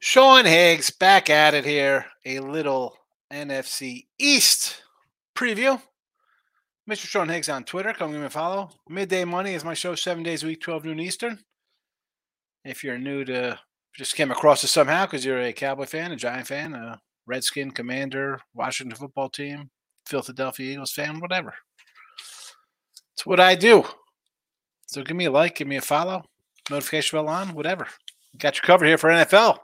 Sean Higgs back at it here. A little NFC East preview. Mr. Sean Higgs on Twitter. Come give me a follow. Midday Money is my show seven days a week, 12 noon Eastern. If you're new to, just came across it somehow because you're a Cowboy fan, a Giant fan, a Redskin, Commander, Washington football team, Philadelphia Eagles fan, whatever. It's what I do. So give me a like, give me a follow, notification bell on, whatever. Got you covered here for NFL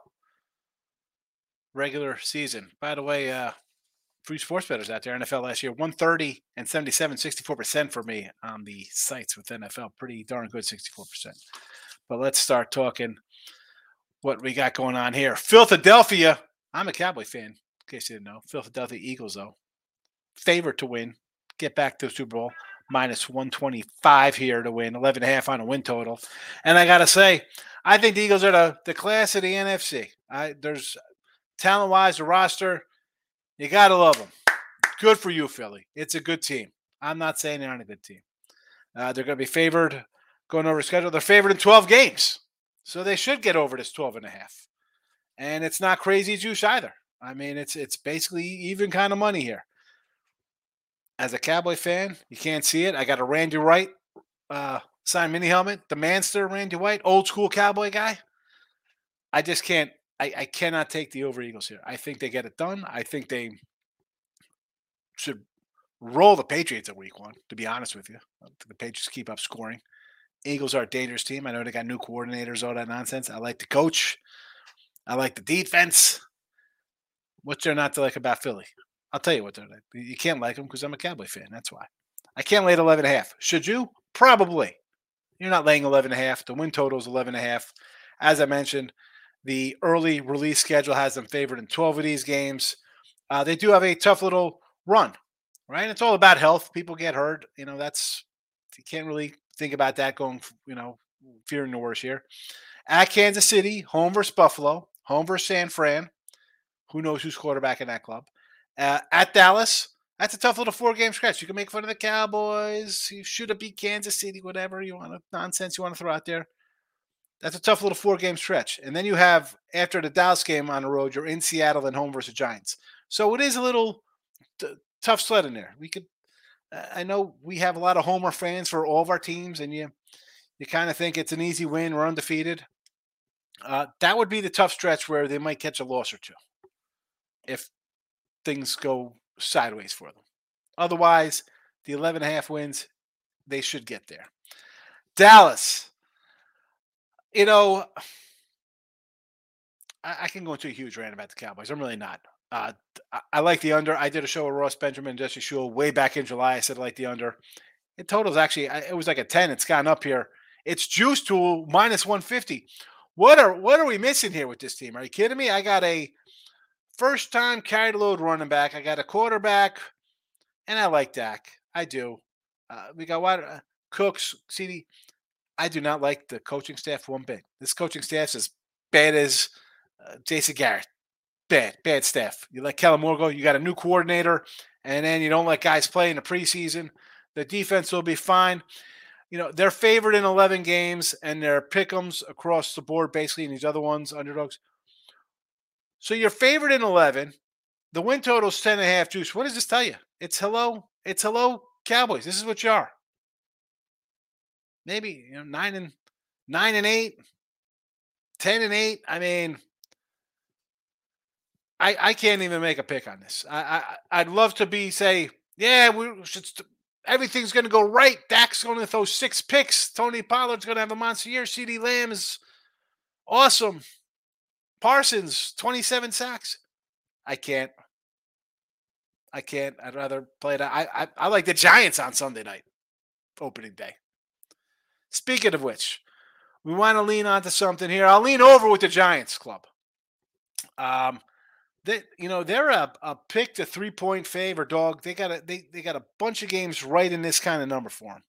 regular season. By the way, uh, free sports bettors out there, NFL last year, 130 and 77, 64% for me on the sites with NFL. Pretty darn good, 64%. But let's start talking what we got going on here. Philadelphia, I'm a Cowboy fan, in case you didn't know. Philadelphia Eagles, though, favorite to win, get back to the Super Bowl, minus 125 here to win, 11 and a half on a win total. And I got to say, I think the Eagles are the, the class of the NFC. I, there's talent wise, the roster, you got to love them. Good for you, Philly. It's a good team. I'm not saying they aren't a good team. Uh, they're going to be favored going over schedule. They're favored in 12 games. So they should get over this 12 and a half. And it's not crazy juice either. I mean, it's it's basically even kind of money here. As a Cowboy fan, you can't see it. I got a Randy White uh, signed mini helmet, the Manster Randy White, old school Cowboy guy. I just can't I, I cannot take the over Eagles here. I think they get it done. I think they should roll the Patriots at week one, to be honest with you. Uh, the Patriots keep up scoring. Eagles are a dangerous team. I know they got new coordinators, all that nonsense. I like the coach. I like the defense. What's there not to like about Philly? I'll tell you what they're like. You can't like them because I'm a Cowboy fan. That's why. I can't lay at 11 and a half. Should you? Probably. You're not laying 11 and a half. The win total is 11 and a half. As I mentioned, the early release schedule has them favored in 12 of these games. Uh, they do have a tough little run, right? It's all about health. People get hurt. You know, that's, you can't really think about that going, you know, fearing the worst here. At Kansas City, home versus Buffalo, home versus San Fran. Who knows who's quarterback in that club? Uh, at Dallas, that's a tough little four game stretch. You can make fun of the Cowboys. You should have beat Kansas City, whatever you want to nonsense you want to throw out there. That's a tough little four game stretch. And then you have, after the Dallas game on the road, you're in Seattle and home versus Giants. So it is a little t- tough sled in there. We could, I know we have a lot of Homer fans for all of our teams, and you, you kind of think it's an easy win. We're undefeated. Uh, that would be the tough stretch where they might catch a loss or two if things go sideways for them. Otherwise, the 11 and a half wins, they should get there. Dallas, you know, I, I, can go into a huge rant about the Cowboys. I'm really not. Uh, I, I, like the under. I did a show with Ross Benjamin and Jesse Shule way back in July. I said I like the under. It totals actually, it was like a 10. It's gone up here. It's juiced to minus 150. What are what are we missing here with this team? Are you kidding me? I got a first time carried load running back. I got a quarterback, and I like Dak. I do. Uh, we got what uh, Cooks, CeeDee. I do not like the coaching staff one bit. This coaching staff's as bad as uh, Jason Garrett. Bad, bad staff. You let Kellen Moore go. You got a new coordinator, and then you don't let guys play in the preseason. The defense will be fine. You know they're favored in 11 games, and they're pickums across the board, basically, in these other ones, underdogs. So you're favored in 11. The win total is 10 and a half juice. What does this tell you? It's hello. It's hello, Cowboys. This is what you are maybe you know nine and nine and eight, ten and eight. I mean, I I can't even make a pick on this. I, I I'd love to be say yeah we should. St- everything's going to go right. Dak's going to throw six picks. Tony Pollard's going to have a monster year. CeeDee Lamb is awesome. Parsons, 27 sacks. I can't. I can't. I'd rather play it. I, I, I like the Giants on Sunday night, opening day. Speaking of which, we want to lean onto something here. I'll lean over with the Giants club. Um, they, you know, they're a, a pick to three point favor dog. They got a they, they got a bunch of games right in this kind of number for them.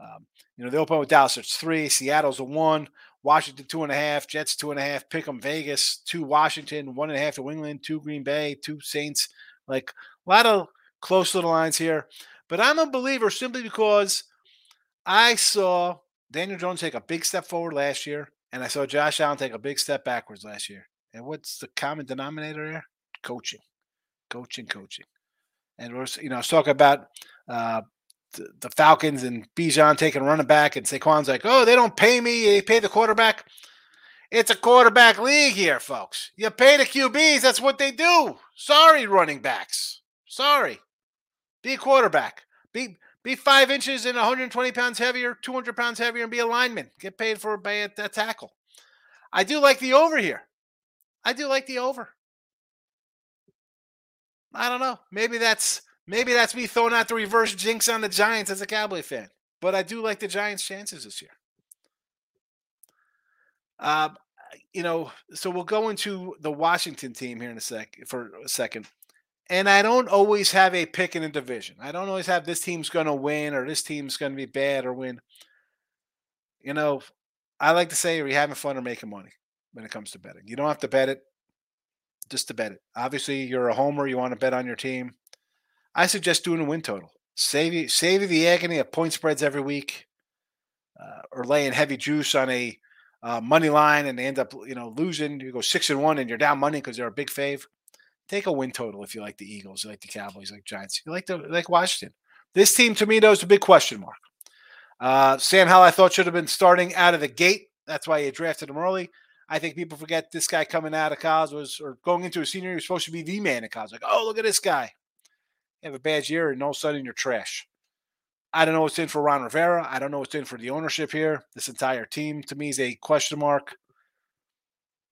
Um, you know, they open with Dallas. It's three. Seattle's a one. Washington two and a half. Jets two and a half. Pick them Vegas two. Washington one and a half to England. Two Green Bay. Two Saints. Like a lot of close little lines here. But I'm a believer simply because I saw Daniel Jones take a big step forward last year, and I saw Josh Allen take a big step backwards last year. And what's the common denominator there? Coaching, coaching, coaching. And we're you know I was talking about uh, the, the Falcons and Bijan taking running back, and Saquon's like, oh, they don't pay me. They pay the quarterback. It's a quarterback league here, folks. You pay the QBs. That's what they do. Sorry, running backs. Sorry. Be a quarterback. Be be five inches and 120 pounds heavier, 200 pounds heavier, and be a lineman. Get paid for by a, a tackle. I do like the over here. I do like the over. I don't know. Maybe that's maybe that's me throwing out the reverse jinx on the Giants as a Cowboy fan. But I do like the Giants' chances this year. Um, you know, so we'll go into the Washington team here in a sec for a second. And I don't always have a pick in a division. I don't always have this team's going to win or this team's going to be bad or win. You know, I like to say, are you having fun or making money when it comes to betting? You don't have to bet it, just to bet it. Obviously, you're a homer. You want to bet on your team. I suggest doing a win total. Save you, save you the agony of point spreads every week, uh, or laying heavy juice on a uh, money line and they end up, you know, losing. You go six and one and you're down money because they're a big fave. Take a win total if you like the Eagles, you like the Cowboys, you like Giants, you like the like Washington. This team to me though is a big question mark. Uh, Sam Howell, I thought should have been starting out of the gate. That's why you drafted him early. I think people forget this guy coming out of college was or going into a senior, he was supposed to be the man in college. Like, oh, look at this guy. You have a bad year, and all of a sudden you're trash. I don't know what's in for Ron Rivera. I don't know what's in for the ownership here. This entire team to me is a question mark.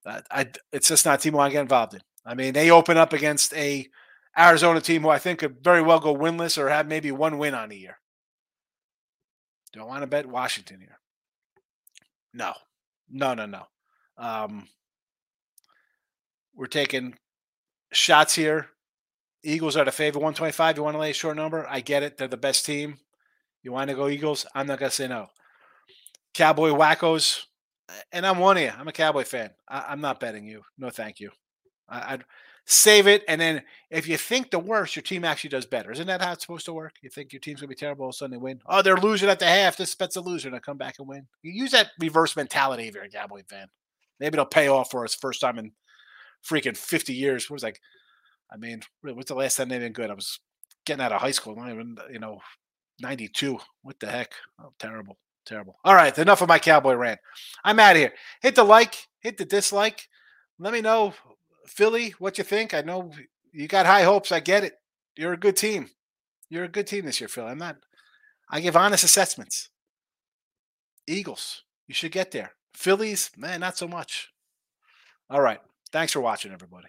I, I it's just not a team I want to get involved in. I mean, they open up against a Arizona team who I think could very well go winless or have maybe one win on the year. Do I want to bet Washington here? No, no, no, no. Um, we're taking shots here. Eagles are the favorite, 125. You want to lay a short number? I get it. They're the best team. You want to go Eagles? I'm not gonna say no. Cowboy wackos, and I'm one of you. I'm a Cowboy fan. I, am not betting you. No, thank you. I, would save it, and then if you think the worst, your team actually does better. Isn't that how it's supposed to work? You think your team's gonna be terrible, all of a sudden they win. Oh, they're losing at the half. This bet's a loser, and I come back and win. You use that reverse mentality if you're a Cowboy fan. Maybe it'll pay off for us first time in freaking 50 years. It was like, I mean, what's the last time they been good? I was getting out of high school. Not even, you know, 92. What the heck? Oh, terrible. Terrible. All right. Enough of my cowboy rant. I'm out of here. Hit the like, hit the dislike. Let me know, Philly, what you think. I know you got high hopes. I get it. You're a good team. You're a good team this year, Philly. I'm not, I give honest assessments. Eagles, you should get there. Phillies, man, not so much. All right. Thanks for watching, everybody.